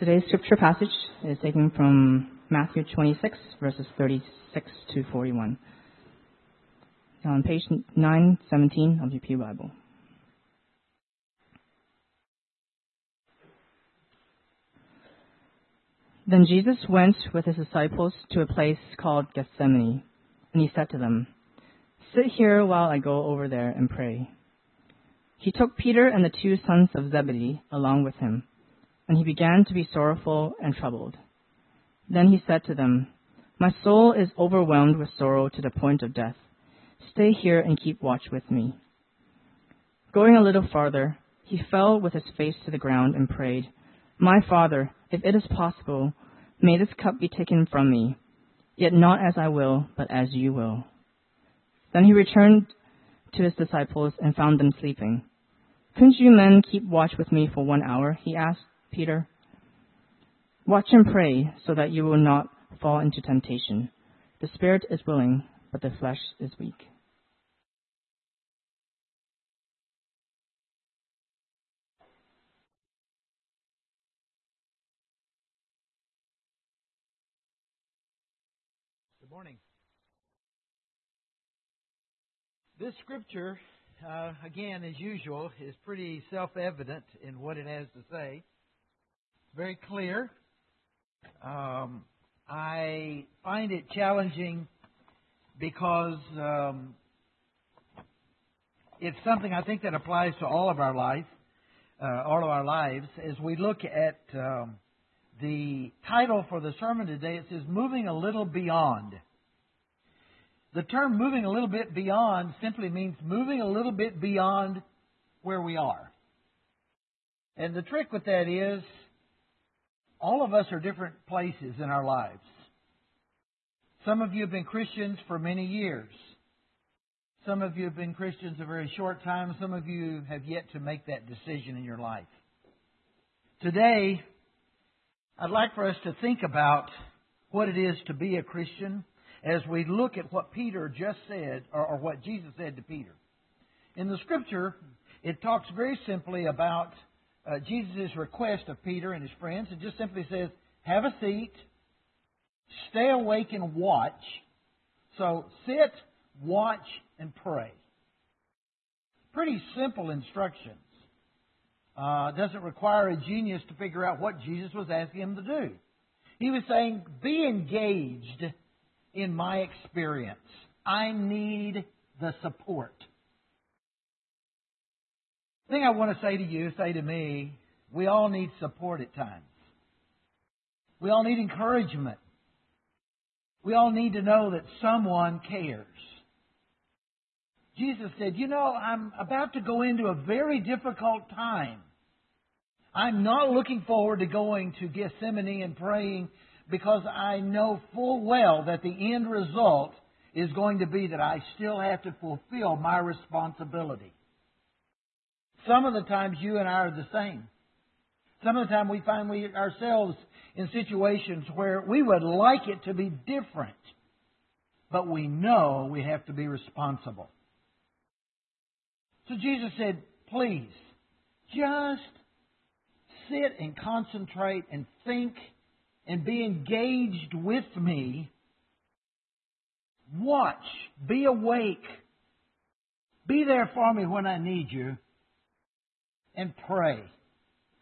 Today's scripture passage is taken from Matthew 26, verses 36 to 41. On page 917 of your Pew Bible. Then Jesus went with his disciples to a place called Gethsemane, and he said to them, Sit here while I go over there and pray. He took Peter and the two sons of Zebedee along with him, and he began to be sorrowful and troubled. Then he said to them, My soul is overwhelmed with sorrow to the point of death. Stay here and keep watch with me. Going a little farther, he fell with his face to the ground and prayed, My Father, if it is possible, may this cup be taken from me, yet not as I will, but as you will. Then he returned to his disciples and found them sleeping. Couldn't you men keep watch with me for one hour? He asked Peter. Watch and pray so that you will not fall into temptation. The spirit is willing, but the flesh is weak. Good morning. This scripture, uh, again, as usual, is pretty self evident in what it has to say. Very clear. Um, I find it challenging because um, it's something I think that applies to all of our life, uh, all of our lives. As we look at um, the title for the sermon today, it says "Moving a Little Beyond." The term moving a little bit beyond simply means moving a little bit beyond where we are. And the trick with that is all of us are different places in our lives. Some of you have been Christians for many years. Some of you have been Christians a very short time. Some of you have yet to make that decision in your life. Today, I'd like for us to think about what it is to be a Christian as we look at what Peter just said, or, or what Jesus said to Peter. In the scripture, it talks very simply about uh, Jesus' request of Peter and his friends. It just simply says, have a seat, stay awake and watch. So sit, watch, and pray. Pretty simple instructions. Uh, doesn't require a genius to figure out what Jesus was asking him to do. He was saying, be engaged in my experience. I need the support. Thing I want to say to you, say to me, we all need support at times. We all need encouragement. We all need to know that someone cares. Jesus said, You know, I'm about to go into a very difficult time. I'm not looking forward to going to Gethsemane and praying because I know full well that the end result is going to be that I still have to fulfill my responsibility. Some of the times you and I are the same. Some of the time we find we ourselves in situations where we would like it to be different, but we know we have to be responsible. So Jesus said, please, just sit and concentrate and think and be engaged with me. Watch. Be awake. Be there for me when I need you. And pray.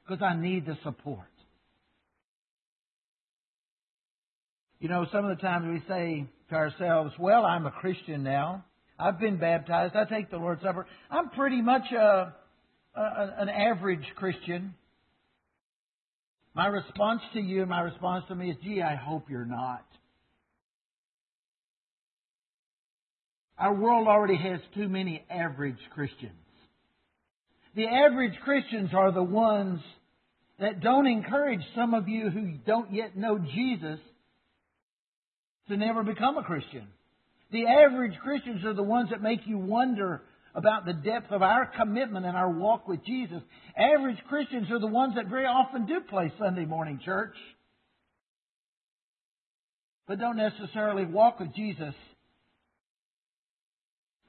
Because I need the support. You know, some of the times we say to ourselves, well, I'm a Christian now. I've been baptized. I take the Lord's Supper. I'm pretty much a, a, an average Christian. My response to you, my response to me is, gee, I hope you're not. Our world already has too many average Christians. The average Christians are the ones that don't encourage some of you who don't yet know Jesus to never become a Christian. The average Christians are the ones that make you wonder about the depth of our commitment and our walk with Jesus. Average Christians are the ones that very often do play Sunday morning church, but don't necessarily walk with Jesus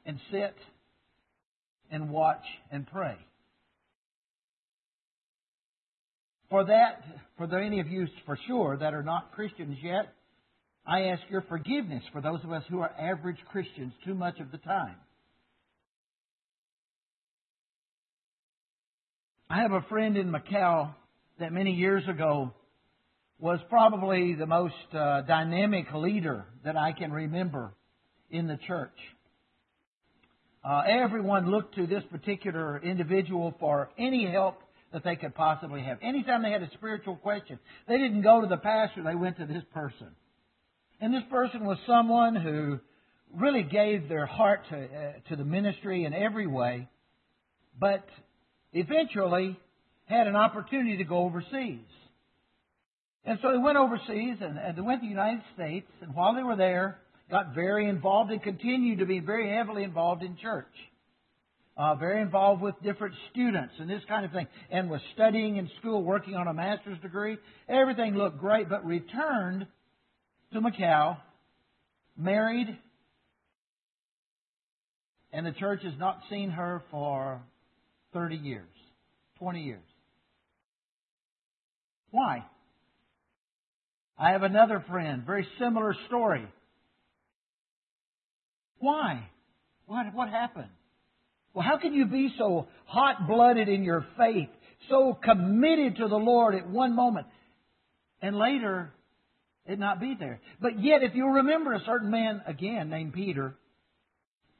and sit and watch and pray. For that, for any of you for sure that are not Christians yet, I ask your forgiveness for those of us who are average Christians too much of the time. I have a friend in Macau that many years ago was probably the most uh, dynamic leader that I can remember in the church. Uh, everyone looked to this particular individual for any help that they could possibly have. Anytime they had a spiritual question, they didn't go to the pastor, they went to this person. And this person was someone who really gave their heart to, uh, to the ministry in every way, but eventually had an opportunity to go overseas. And so they went overseas and, and they went to the United States, and while they were there, got very involved and continued to be very heavily involved in church. Uh, very involved with different students and this kind of thing, and was studying in school, working on a master's degree. Everything looked great, but returned to Macau, married, and the church has not seen her for 30 years, 20 years. Why? I have another friend, very similar story. Why? What, what happened? Well, how can you be so hot blooded in your faith, so committed to the Lord at one moment, and later it not be there? But yet, if you remember a certain man, again, named Peter,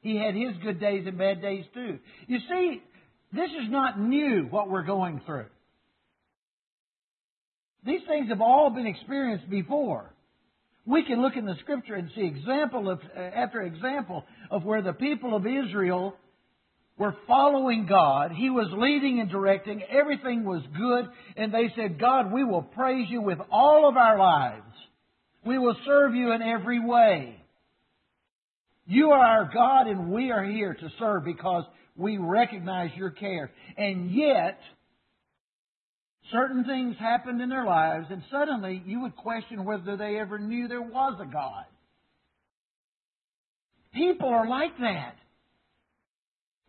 he had his good days and bad days too. You see, this is not new, what we're going through. These things have all been experienced before. We can look in the scripture and see example of, uh, after example of where the people of Israel were following God. He was leading and directing. Everything was good. And they said, God, we will praise you with all of our lives. We will serve you in every way. You are our God and we are here to serve because we recognize your care. And yet, certain things happened in their lives, and suddenly you would question whether they ever knew there was a God. People are like that.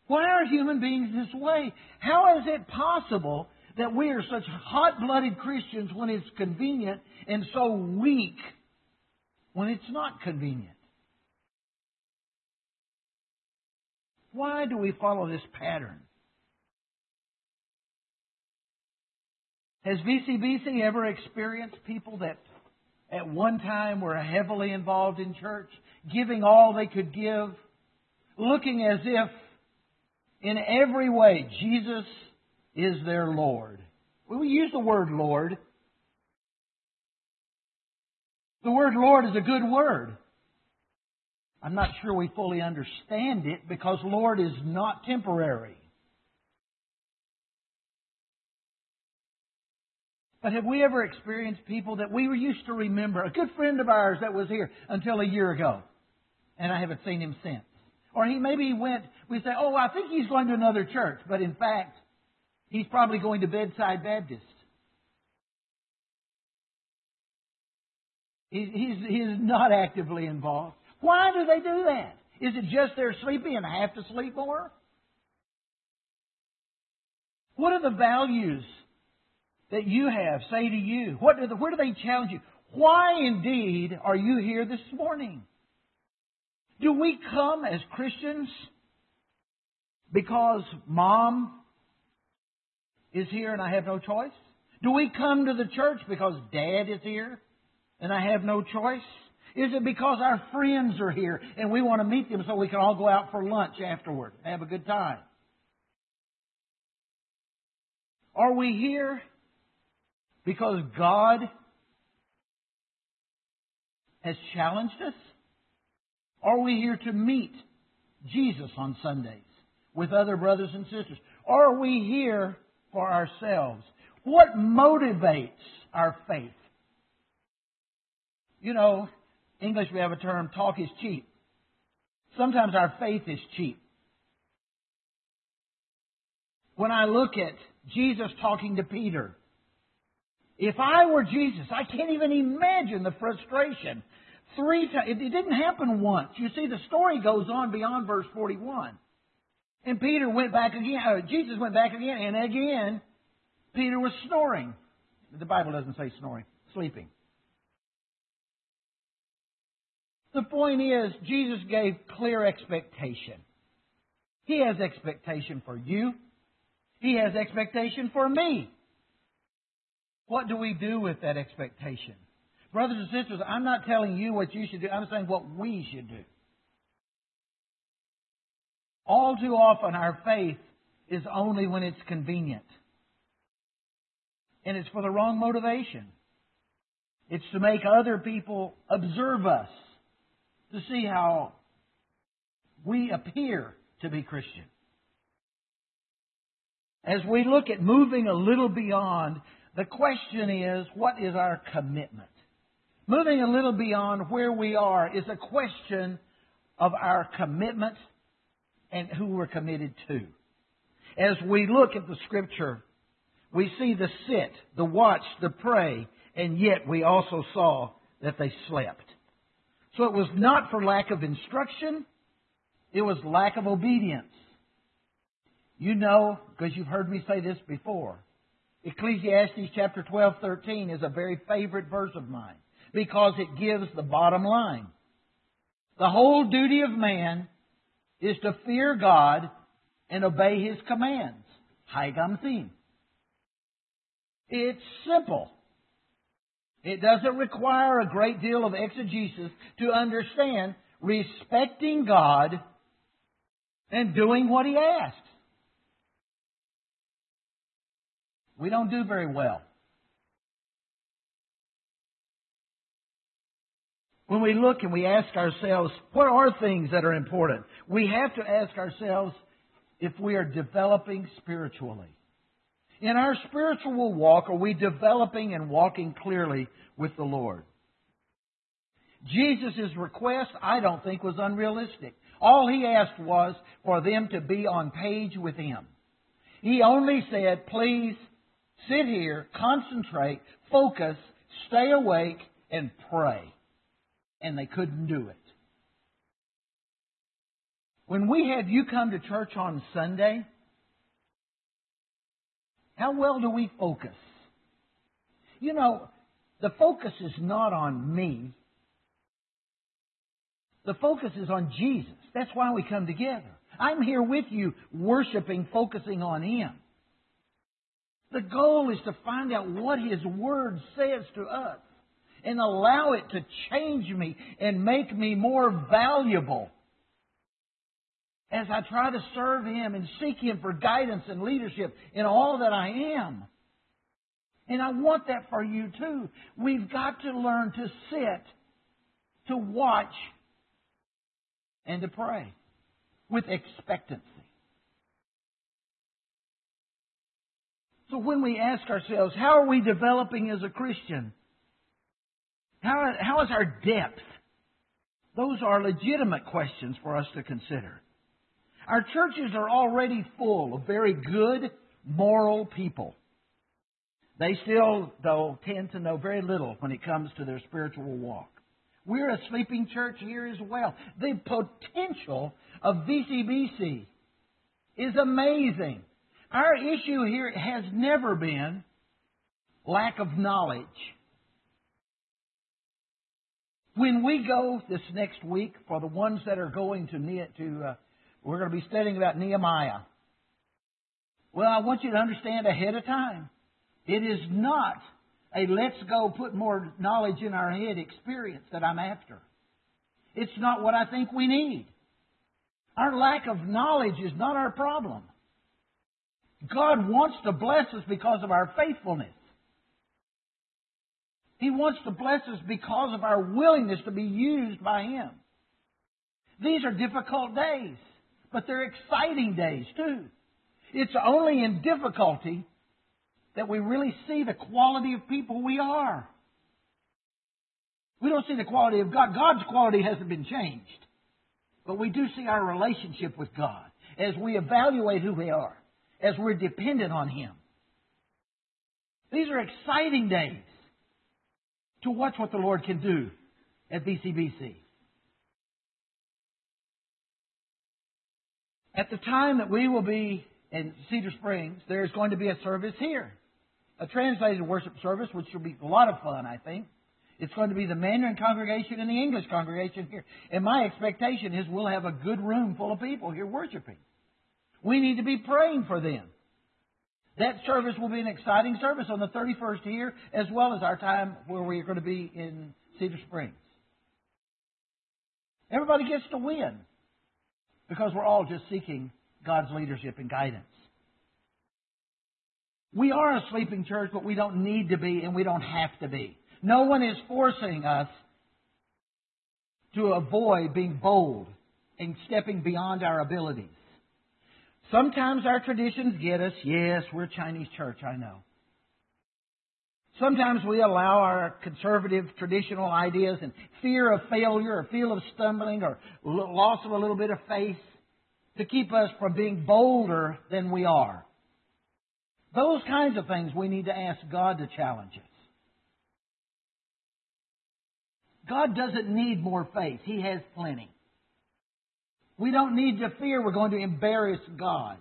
Why are human beings this way? How is it possible that we are such hot blooded Christians when it's convenient and so weak when it's not convenient? Why do we follow this pattern? Has VCBC ever experienced people that at one time were heavily involved in church, giving all they could give, looking as if in every way Jesus is their Lord? we use the word Lord. The word Lord is a good word. I'm not sure we fully understand it because Lord is not temporary. But have we ever experienced people that we used to remember? A good friend of ours that was here until a year ago, and I haven't seen him since. Or he maybe went, we say, oh, I think he's going to another church, but in fact, he's probably going to Bedside Baptist. He's, he's, not actively involved. Why do they do that? Is it just they're sleepy and have to sleep more? What are the values that you have say to you? What do the, where do they challenge you? Why indeed are you here this morning? Do we come as Christians because mom is here and I have no choice? Do we come to the church because dad is here and I have no choice? Is it because our friends are here and we want to meet them so we can all go out for lunch afterward and have a good time? Are we here because God has challenged us? Are we here to meet Jesus on Sundays with other brothers and sisters? Are we here for ourselves? What motivates our faith? You know, English we have a term, talk is cheap. Sometimes our faith is cheap. When I look at Jesus talking to Peter, if I were Jesus, I can't even imagine the frustration. Three times. It didn't happen once. You see, the story goes on beyond verse 41. And Peter went back again. Uh, Jesus went back again, and again, Peter was snoring. The Bible doesn't say snoring, sleeping. The point is, Jesus gave clear expectation. He has expectation for you. He has expectation for me. What do we do with that expectation? Brothers and sisters, I'm not telling you what you should do. I'm saying what we should do. All too often, our faith is only when it's convenient. And it's for the wrong motivation. It's to make other people observe us, to see how we appear to be Christian. As we look at moving a little beyond, the question is, what is our commitment? Moving a little beyond where we are is a question of our commitment and who we're committed to. As we look at the scripture, we see the sit, the watch, the pray, and yet we also saw that they slept. So it was not for lack of instruction, it was lack of obedience. You know, because you've heard me say this before, Ecclesiastes chapter 12, 13 is a very favorite verse of mine because it gives the bottom line. The whole duty of man is to fear God and obey His commands. Hagam theme. It's simple. It doesn't require a great deal of exegesis to understand respecting God and doing what He asks. We don't do very well. When we look and we ask ourselves, what are things that are important? We have to ask ourselves if we are developing spiritually. In our spiritual walk, are we developing and walking clearly with the Lord? Jesus' request, I don't think, was unrealistic. All he asked was for them to be on page with him. He only said, please sit here, concentrate, focus, stay awake, and pray and they couldn't do it. When we have you come to church on Sunday, how well do we focus? You know, the focus is not on me. The focus is on Jesus. That's why we come together. I'm here with you, worshiping, focusing on Him. The goal is to find out what His Word says to us and allow it to change me and make me more valuable as I try to serve Him and seek Him for guidance and leadership in all that I am. And I want that for you too. We've got to learn to sit, to watch, and to pray with expectancy. So when we ask ourselves, how are we developing as a Christian? How, how is our depth? Those are legitimate questions for us to consider. Our churches are already full of very good, moral people. They still, though, tend to know very little when it comes to their spiritual walk. We're a sleeping church here as well. The potential of VCBC is amazing. Our issue here has never been lack of knowledge. When we go this next week, for the ones that are going to, to uh, we're going to be studying about Nehemiah. Well, I want you to understand ahead of time, it is not a let's go put more knowledge in our head experience that I'm after. It's not what I think we need. Our lack of knowledge is not our problem. God wants to bless us because of our faithfulness. He wants to bless us because of our willingness to be used by Him. These are difficult days, but they're exciting days too. It's only in difficulty that we really see the quality of people we are. We don't see the quality of God. God's quality hasn't been changed. But we do see our relationship with God as we evaluate who we are, as we're dependent on Him. These are exciting days to watch what the Lord can do at VCBC. At the time that we will be in Cedar Springs, there is going to be a service here. a translated worship service, which will be a lot of fun, I think. It's going to be the Mandarin congregation and the English congregation here. And my expectation is we'll have a good room full of people here worshiping. We need to be praying for them. That service will be an exciting service on the 31st here, as well as our time where we're going to be in Cedar Springs. Everybody gets to win because we're all just seeking God's leadership and guidance. We are a sleeping church, but we don't need to be and we don't have to be. No one is forcing us to avoid being bold and stepping beyond our abilities. Sometimes our traditions get us. Yes, we're Chinese church, I know. Sometimes we allow our conservative traditional ideas and fear of failure or fear of stumbling or loss of a little bit of faith to keep us from being bolder than we are. Those kinds of things we need to ask God to challenge us. God doesn't need more faith. He has plenty. We don't need to fear we're going to embarrass God.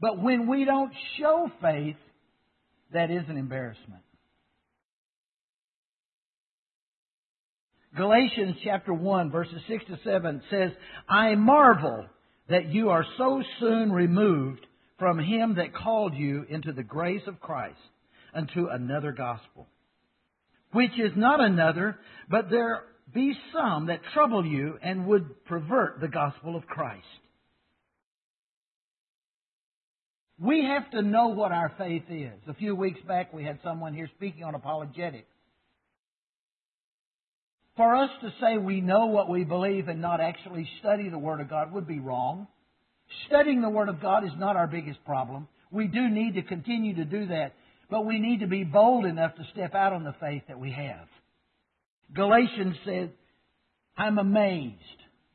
But when we don't show faith, that is an embarrassment. Galatians chapter 1 verses 6 to 7 says, I marvel that you are so soon removed from him that called you into the grace of Christ unto another gospel, which is not another, but there be some that trouble you and would pervert the gospel of Christ. We have to know what our faith is. A few weeks back, we had someone here speaking on apologetics. For us to say we know what we believe and not actually study the Word of God would be wrong. Studying the Word of God is not our biggest problem. We do need to continue to do that, but we need to be bold enough to step out on the faith that we have. Galatians said, I'm amazed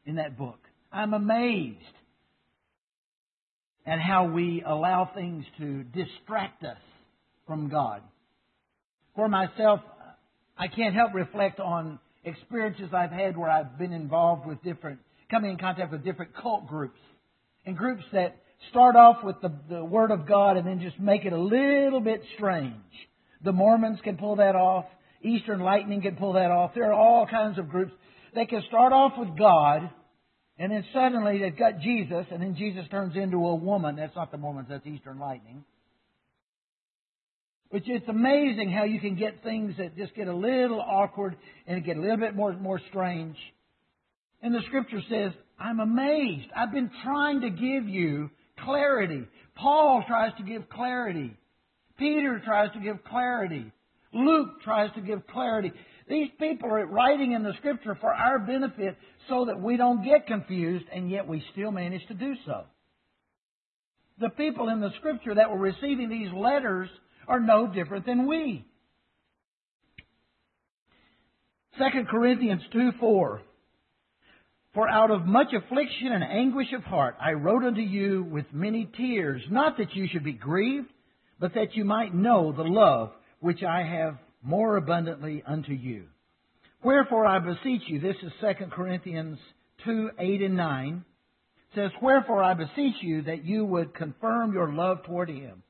in that book. I'm amazed at how we allow things to distract us from God. For myself, I can't help reflect on experiences I've had where I've been involved with different, coming in contact with different cult groups. And groups that start off with the, the Word of God and then just make it a little bit strange. The Mormons can pull that off. Eastern Lightning can pull that off. There are all kinds of groups. They can start off with God, and then suddenly they've got Jesus, and then Jesus turns into a woman. That's not the Mormons, that's Eastern Lightning. Which it's amazing how you can get things that just get a little awkward and get a little bit more, more strange. And the scripture says, I'm amazed. I've been trying to give you clarity. Paul tries to give clarity. Peter tries to give clarity. Luke tries to give clarity. These people are writing in the scripture for our benefit so that we don't get confused, and yet we still manage to do so. The people in the scripture that were receiving these letters are no different than we. 2 Corinthians 2 4. For out of much affliction and anguish of heart I wrote unto you with many tears, not that you should be grieved, but that you might know the love which I have more abundantly unto you. Wherefore I beseech you, this is 2 Corinthians 2, 8 and 9, says, Wherefore I beseech you that you would confirm your love toward him.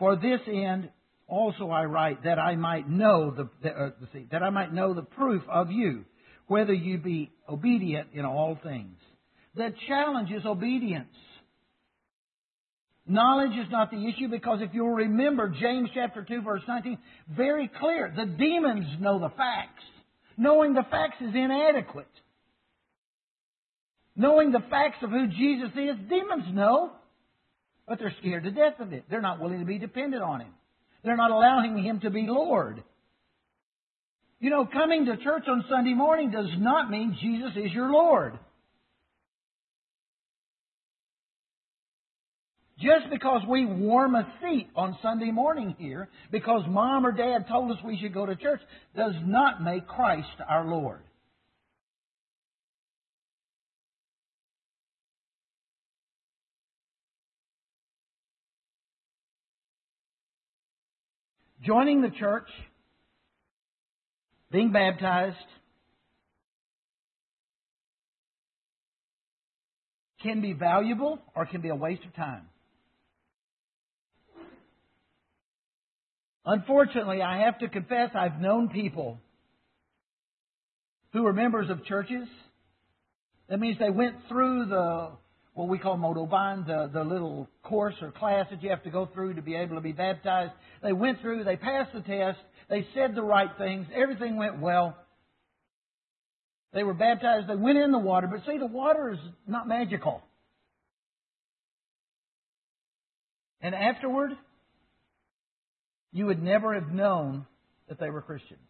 For this end also I write, that I might know the, the uh, that I might know the proof of you, whether you be obedient in all things. The challenge is obedience. Knowledge is not the issue because if you'll remember James chapter 2 verse 19, very clear. The demons know the facts. Knowing the facts is inadequate. Knowing the facts of who Jesus is, demons know. But they're scared to death of it. They're not willing to be dependent on Him. They're not allowing Him to be Lord. You know, coming to church on Sunday morning does not mean Jesus is your Lord. Just because we warm a seat on Sunday morning here, because mom or dad told us we should go to church, does not make Christ our Lord. Joining the church, being baptized, can be valuable or can be a waste of time. Unfortunately, I have to confess I've known people who were members of churches. That means they went through the what we call Motoban, the, the little course or class that you have to go through to be able to be baptized. They went through, they passed the test, they said the right things, everything went well. They were baptized, they went in the water, but see, the water is not magical. And afterward, you would never have known that they were Christians.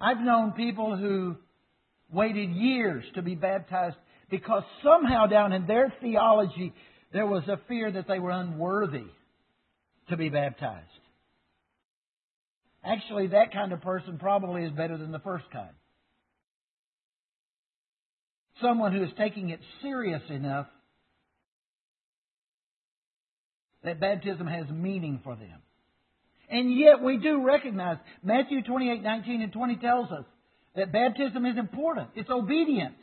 I've known people who waited years to be baptized because somehow down in their theology there was a fear that they were unworthy to be baptized. Actually, that kind of person probably is better than the first kind. Someone who is taking it serious enough that baptism has meaning for them. And yet we do recognize Matthew 28, 19 and 20 tells us that baptism is important. It's obedience.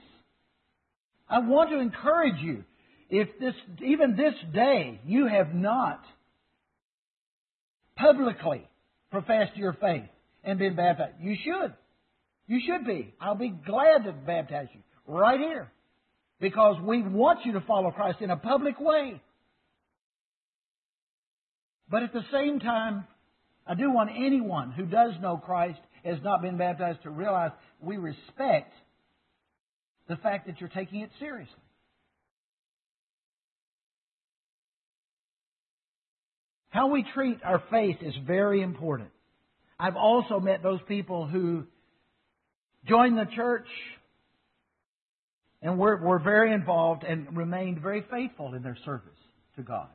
I want to encourage you, if this, even this day, you have not publicly professed your faith and been baptized, you should. You should be. I'll be glad to baptize you right here. Because we want you to follow Christ in a public way. But at the same time, I do want anyone who does know Christ has not been baptized to realize we respect the fact that you're taking it seriously. How we treat our faith is very important. I've also met those people who joined the church and were, were very involved and remained very faithful in their service to God.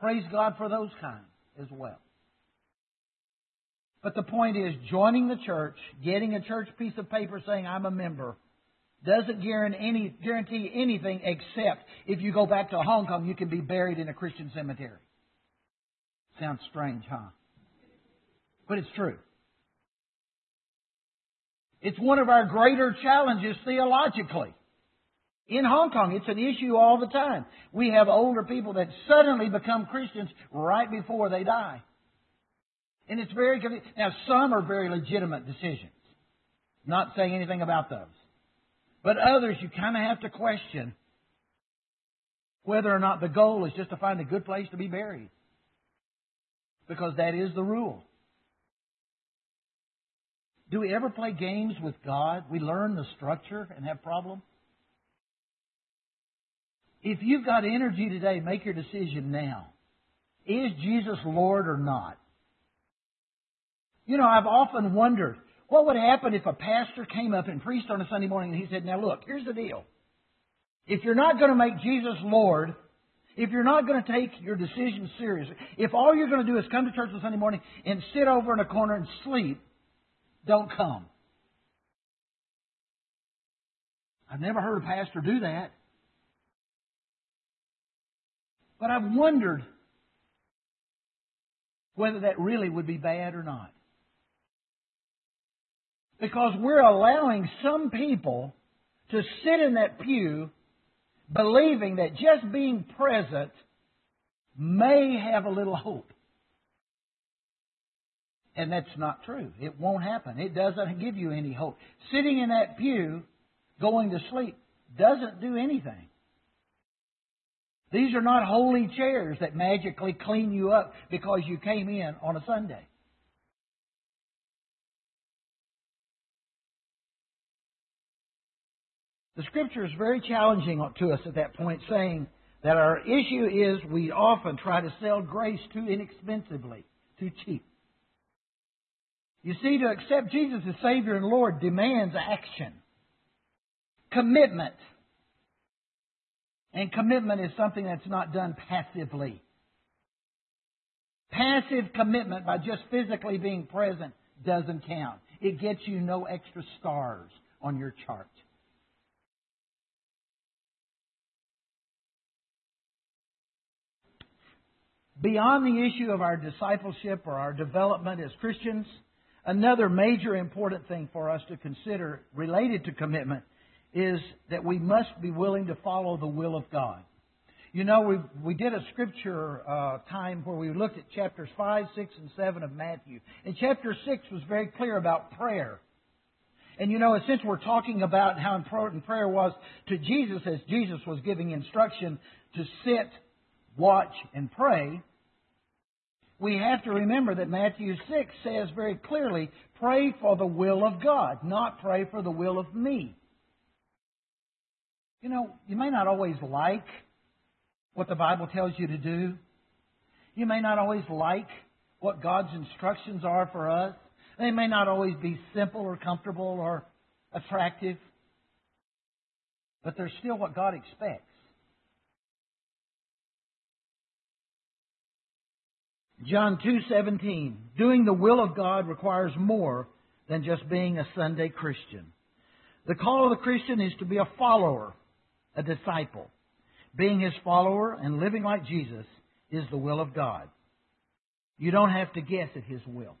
Praise God for those kinds as well. But the point is, joining the church, getting a church piece of paper saying I'm a member, doesn't guarantee, anything except if you go back to Hong Kong, you can be buried in a Christian cemetery. Sounds strange, huh? But it's true. It's one of our greater challenges theologically. In Hong Kong, it's an issue all the time. We have older people that suddenly become Christians right before they die. And it's very, now some are very legitimate decisions. Not saying anything about those. But others, you kind of have to question whether or not the goal is just to find a good place to be buried. Because that is the rule. Do we ever play games with God? We learn the structure and have problems? If you've got energy today, make your decision now. Is Jesus Lord or not? You know, I've often wondered what would happen if a pastor came up and preached on a Sunday morning and he said, Now look, here's the deal. If you're not going to make Jesus Lord, if you're not going to take your decision seriously, if all you're going to do is come to church on Sunday morning and sit over in a corner and sleep, don't come. I've never heard a pastor do that. But I've wondered whether that really would be bad or not. Because we're allowing some people to sit in that pew believing that just being present may have a little hope. And that's not true. It won't happen. It doesn't give you any hope. Sitting in that pew, going to sleep, doesn't do anything. These are not holy chairs that magically clean you up because you came in on a Sunday. The scripture is very challenging to us at that point, saying that our issue is we often try to sell grace too inexpensively, too cheap. You see, to accept Jesus as Savior and Lord demands action, commitment, and commitment is something that's not done passively. Passive commitment by just physically being present doesn't count. It gets you no extra stars on your chart. Beyond the issue of our discipleship or our development as Christians, another major important thing for us to consider related to commitment is that we must be willing to follow the will of God. You know, we we did a scripture uh, time where we looked at chapters five, six, and seven of Matthew. And chapter six was very clear about prayer. And you know, since we're talking about how important prayer was to Jesus, as Jesus was giving instruction to sit, watch, and pray, we have to remember that Matthew 6 says very clearly, pray for the will of God, not pray for the will of me. You know, you may not always like what the Bible tells you to do. You may not always like what God's instructions are for us. They may not always be simple or comfortable or attractive, but they're still what God expects. John 2:17 Doing the will of God requires more than just being a Sunday Christian. The call of the Christian is to be a follower, a disciple. Being his follower and living like Jesus is the will of God. You don't have to guess at his will.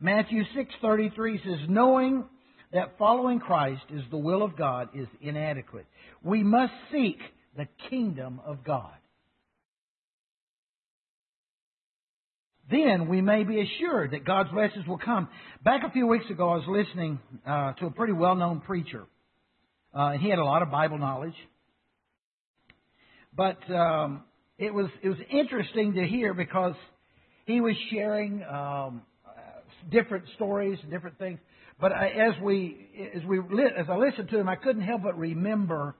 Matthew 6:33 says knowing that following Christ is the will of God is inadequate. We must seek the kingdom of God. Then we may be assured that God's blessings will come. Back a few weeks ago, I was listening uh, to a pretty well-known preacher. Uh, he had a lot of Bible knowledge, but um, it was it was interesting to hear because he was sharing um, different stories and different things. But I, as we as we as I listened to him, I couldn't help but remember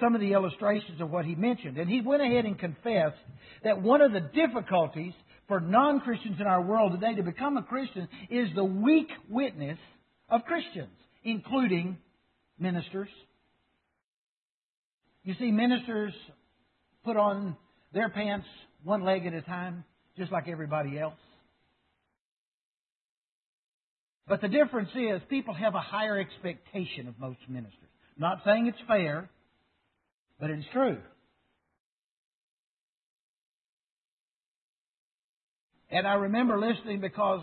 some of the illustrations of what he mentioned. And he went ahead and confessed that one of the difficulties for non Christians in our world today to become a Christian is the weak witness of Christians, including ministers. You see, ministers put on their pants one leg at a time, just like everybody else. But the difference is people have a higher expectation of most ministers. not saying it's fair, but it's true. And I remember listening because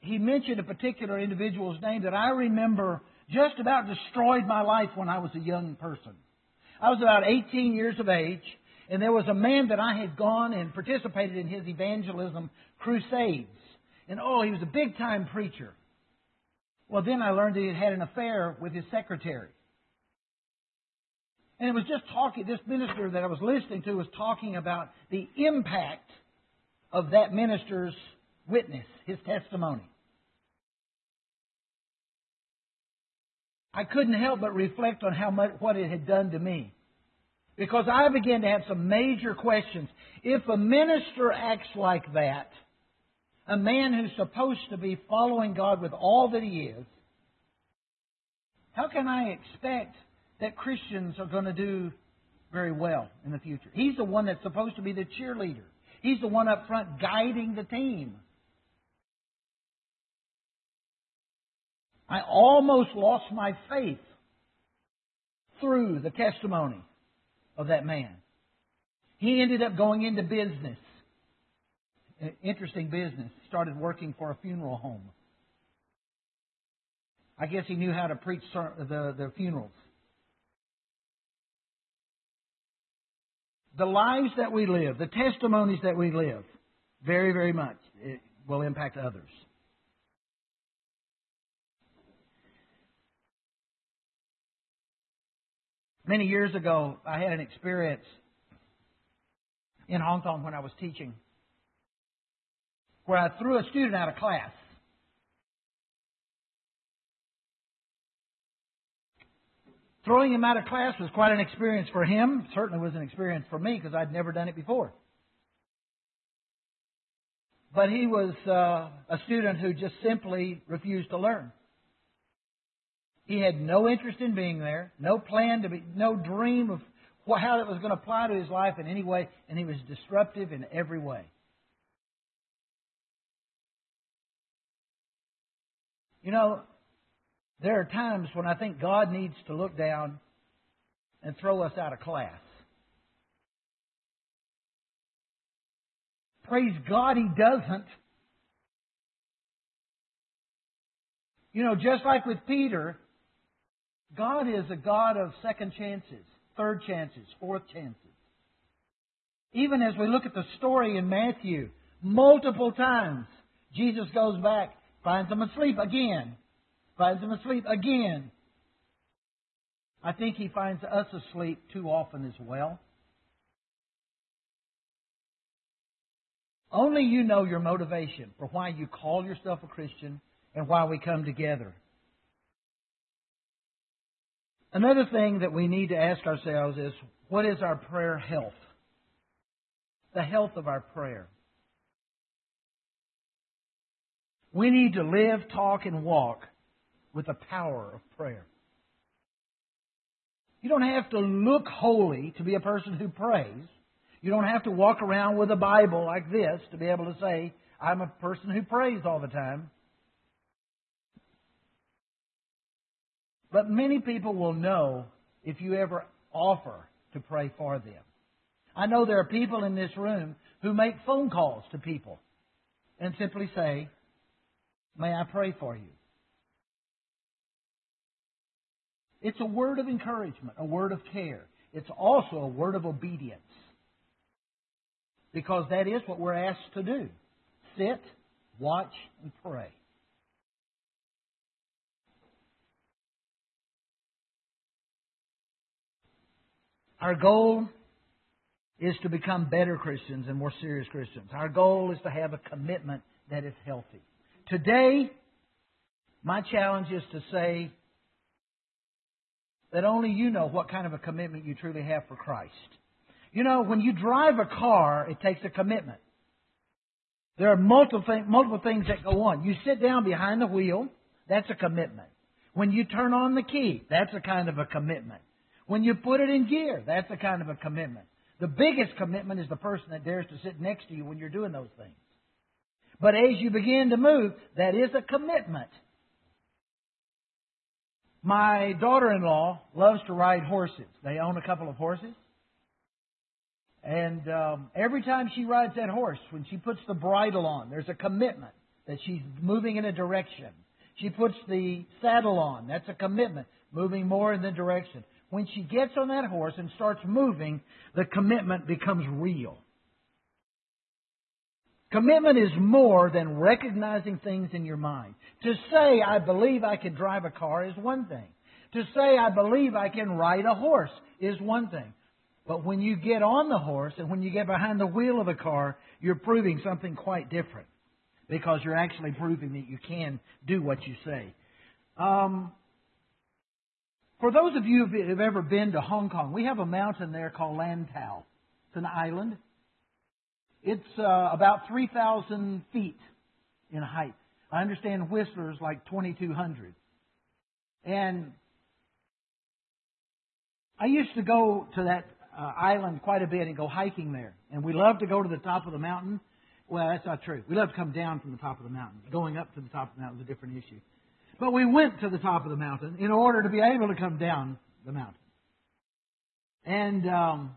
he mentioned a particular individual's name that I remember just about destroyed my life when I was a young person. I was about 18 years of age, and there was a man that I had gone and participated in his evangelism crusades. And oh, he was a big time preacher. Well, then I learned that he had an affair with his secretary. And it was just talking, this minister that I was listening to was talking about the impact of that minister's witness, his testimony. I couldn't help but reflect on how much, what it had done to me. Because I began to have some major questions. If a minister acts like that, a man who's supposed to be following God with all that he is, how can I expect that Christians are going to do very well in the future? He's the one that's supposed to be the cheerleader. He's the one up front guiding the team. I almost lost my faith through the testimony of that man. He ended up going into business interesting business. Started working for a funeral home. I guess he knew how to preach the, the funerals. The lives that we live, the testimonies that we live, very, very much will impact others. Many years ago, I had an experience in Hong Kong when I was teaching where I threw a student out of class. Throwing him out of class was quite an experience for him. Certainly was an experience for me because I'd never done it before. But he was uh, a student who just simply refused to learn. He had no interest in being there, no plan to be, no dream of how it was going to apply to his life in any way, and he was disruptive in every way. You know, there are times when I think God needs to look down and throw us out of class. Praise God, He doesn't. You know, just like with Peter, God is a God of second chances. third chances, fourth chances. Even as we look at the story in Matthew, multiple times Jesus goes back, finds them asleep again, finds them asleep again. I think he finds us asleep too often as well. Only you know your motivation for why you call yourself a Christian and why we come together. Another thing that we need to ask ourselves is what is our prayer health? The health of our prayer. We need to live, talk, and walk with the power of prayer. You don't have to look holy to be a person who prays. You don't have to walk around with a Bible like this to be able to say, I'm a person who prays all the time. But many people will know if you ever offer to pray for them. I know there are people in this room who make phone calls to people and simply say, May I pray for you? It's a word of encouragement, a word of care. It's also a word of obedience. Because that is what we're asked to do sit, watch, and pray. Our goal is to become better Christians and more serious Christians. Our goal is to have a commitment that is healthy. Today, my challenge is to say that only you know what kind of a commitment you truly have for Christ. You know, when you drive a car, it takes a commitment. There are multiple, multiple things that go on. You sit down behind the wheel, that's a commitment. When you turn on the key, that's a kind of a commitment. When you put it in gear, that's the kind of a commitment. The biggest commitment is the person that dares to sit next to you when you're doing those things. But as you begin to move, that is a commitment. My daughter in law loves to ride horses. They own a couple of horses. And um, every time she rides that horse, when she puts the bridle on, there's a commitment that she's moving in a direction. She puts the saddle on. That's a commitment, moving more in the direction when she gets on that horse and starts moving, the commitment becomes real. Commitment is more than recognizing things in your mind. To say, I believe I can drive a car is one thing. To say, I believe I can ride a horse is one thing. But when you get on the horse and when you get behind the wheel of a car, you're proving something quite different. Because you're actually proving that you can do what you say. Um, for those of you who have ever been to Hong Kong, we have a mountain there called Lantau. It's an island. It's uh, about 3,000 feet in height. I understand Whistler's like 2,200. And I used to go to that uh, island quite a bit and go hiking there. And we love to go to the top of the mountain. Well, that's not true. We love to come down from the top of the mountain. Going up to the top of the mountain is a different issue. But we went to the top of the mountain in order to be able to come down the mountain. And um,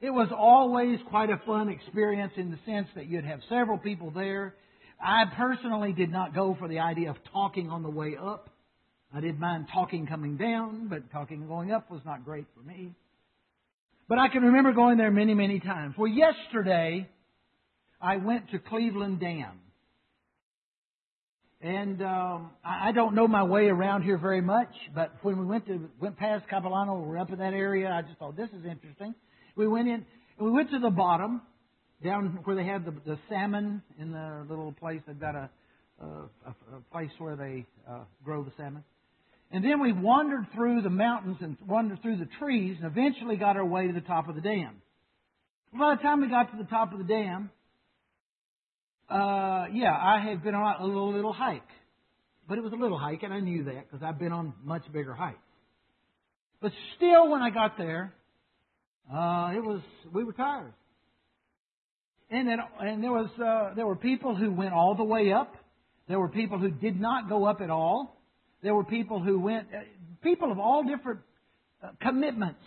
it was always quite a fun experience in the sense that you'd have several people there. I personally did not go for the idea of talking on the way up. I didn't mind talking coming down, but talking going up was not great for me. But I can remember going there many, many times. Well, yesterday, I went to Cleveland Dam. And um, I don't know my way around here very much, but when we went to went past Capilano, we were up in that area. I just thought this is interesting. We went in and we went to the bottom, down where they have the, the salmon in the little place. They've got a, a, a place where they uh, grow the salmon. And then we wandered through the mountains and wandered through the trees, and eventually got our way to the top of the dam. By the time we got to the top of the dam, uh, yeah, I had been on a little, little hike. But it was a little hike, and I knew that because I've been on much bigger hikes. But still, when I got there, uh, it was we were tired. And then, and there was uh, there were people who went all the way up. There were people who did not go up at all. There were people who went, uh, people of all different uh, commitments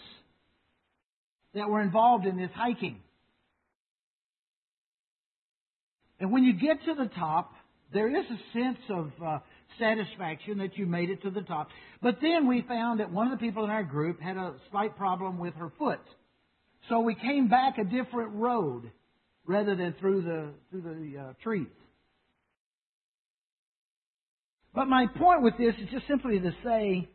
that were involved in this hiking. And when you get to the top, there is a sense of uh, satisfaction that you made it to the top. But then we found that one of the people in our group had a slight problem with her foot. So we came back a different road rather than through the, through the uh, trees. But my point with this is just simply to say,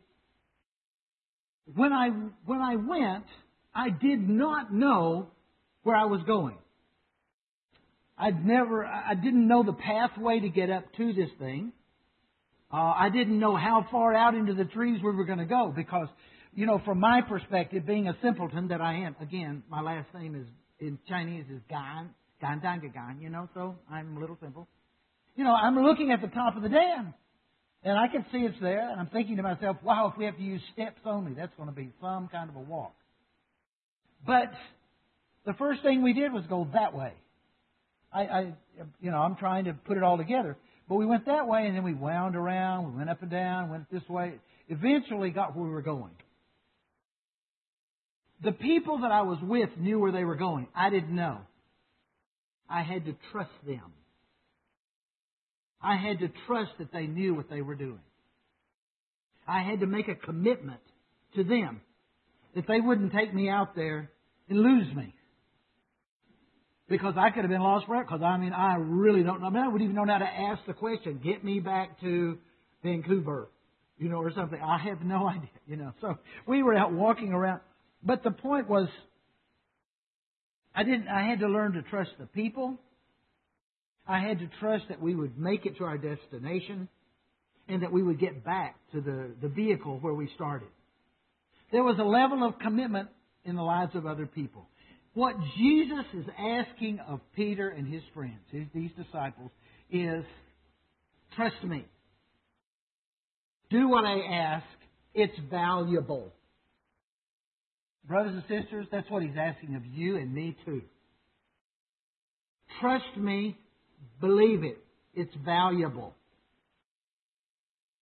when I, when I went, I did not know where I was going. I'd never, I didn't know the pathway to get up to this thing. Uh, I didn't know how far out into the trees we were going to go because, you know, from my perspective, being a simpleton that I am, again, my last name is in Chinese is Gan, Gan Gan Gan, you know, so I'm a little simple. You know, I'm looking at the top of the dam. And I can see it's there, and I'm thinking to myself, wow, if we have to use steps only, that's going to be some kind of a walk. But the first thing we did was go that way. I, I, you know, I'm trying to put it all together. But we went that way, and then we wound around, we went up and down, went this way. Eventually got where we were going. The people that I was with knew where they were going. I didn't know. I had to trust them. I had to trust that they knew what they were doing. I had to make a commitment to them that they wouldn't take me out there and lose me. Because I could have been lost forever. Because I mean, I really don't know. I mean, I wouldn't even know how to ask the question. Get me back to Vancouver, you know, or something. I have no idea, you know. So we were out walking around. But the point was, I didn't. I had to learn to trust the people. I had to trust that we would make it to our destination, and that we would get back to the the vehicle where we started. There was a level of commitment in the lives of other people. What Jesus is asking of Peter and his friends, his, these disciples, is trust me. Do what I ask. It's valuable. Brothers and sisters, that's what he's asking of you and me too. Trust me. Believe it. It's valuable.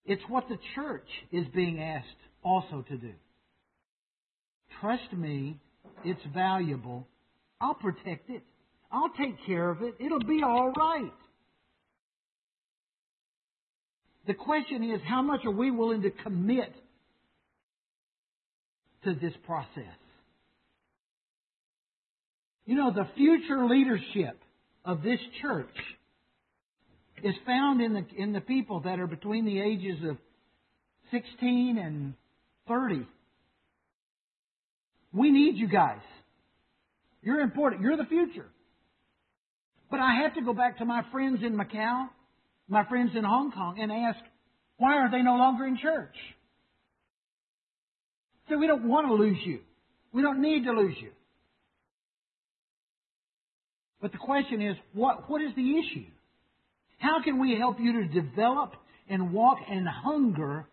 It's what the church is being asked also to do. Trust me it's valuable. I'll protect it. I'll take care of it. It'll be all right. The question is, how much are we willing to commit to this process? You know, the future leadership of this church is found in the, in the people that are between the ages of 16 and 30. We need you guys. You're important. You're the future. But I have to go back to my friends in Macau, my friends in Hong Kong, and ask, why are they no longer in church? So we don't want to lose you. We don't need to lose you. But the question is, what, what is the issue? How can we help you to develop and walk and hunger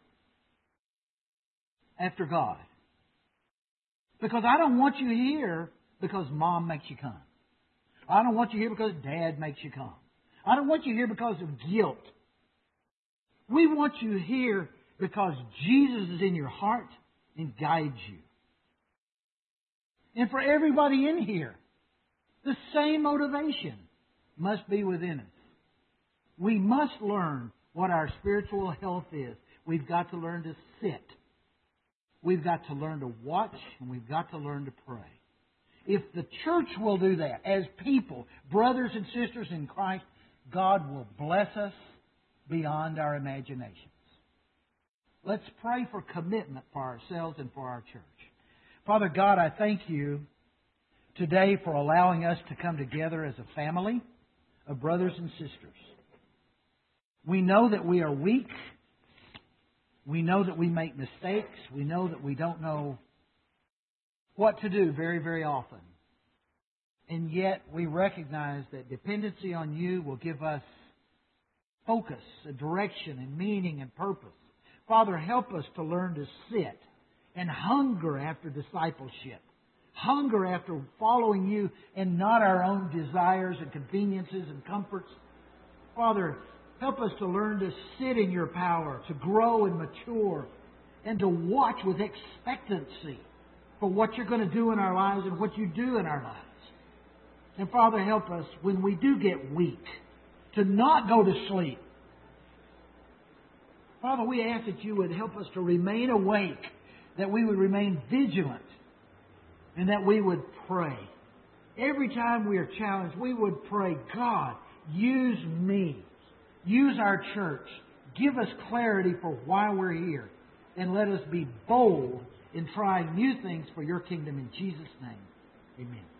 after God? Because I don't want you here because mom makes you come. I don't want you here because dad makes you come. I don't want you here because of guilt. We want you here because Jesus is in your heart and guides you. And for everybody in here, the same motivation must be within us. We must learn what our spiritual health is. We've got to learn to sit We've got to learn to watch and we've got to learn to pray. If the church will do that as people, brothers and sisters in Christ, God will bless us beyond our imaginations. Let's pray for commitment for ourselves and for our church. Father God, I thank you today for allowing us to come together as a family of brothers and sisters. We know that we are weak we know that we make mistakes. We know that we don't know what to do very, very often. And yet we recognize that dependency on you will give us focus, a direction, and meaning and purpose. Father, help us to learn to sit and hunger after discipleship. Hunger after following you and not our own desires and conveniences and comforts. Father, Help us to learn to sit in your power, to grow and mature, and to watch with expectancy for what you're going to do in our lives and what you do in our lives. And Father, help us when we do get weak to not go to sleep, Father, we ask that you would help us to remain awake, that we would remain vigilant, and that we would pray. Every time we are challenged, we would pray, God, use me. Use our church. Give us clarity for why we're here. And let us be bold in trying new things for your kingdom in Jesus' name. Amen.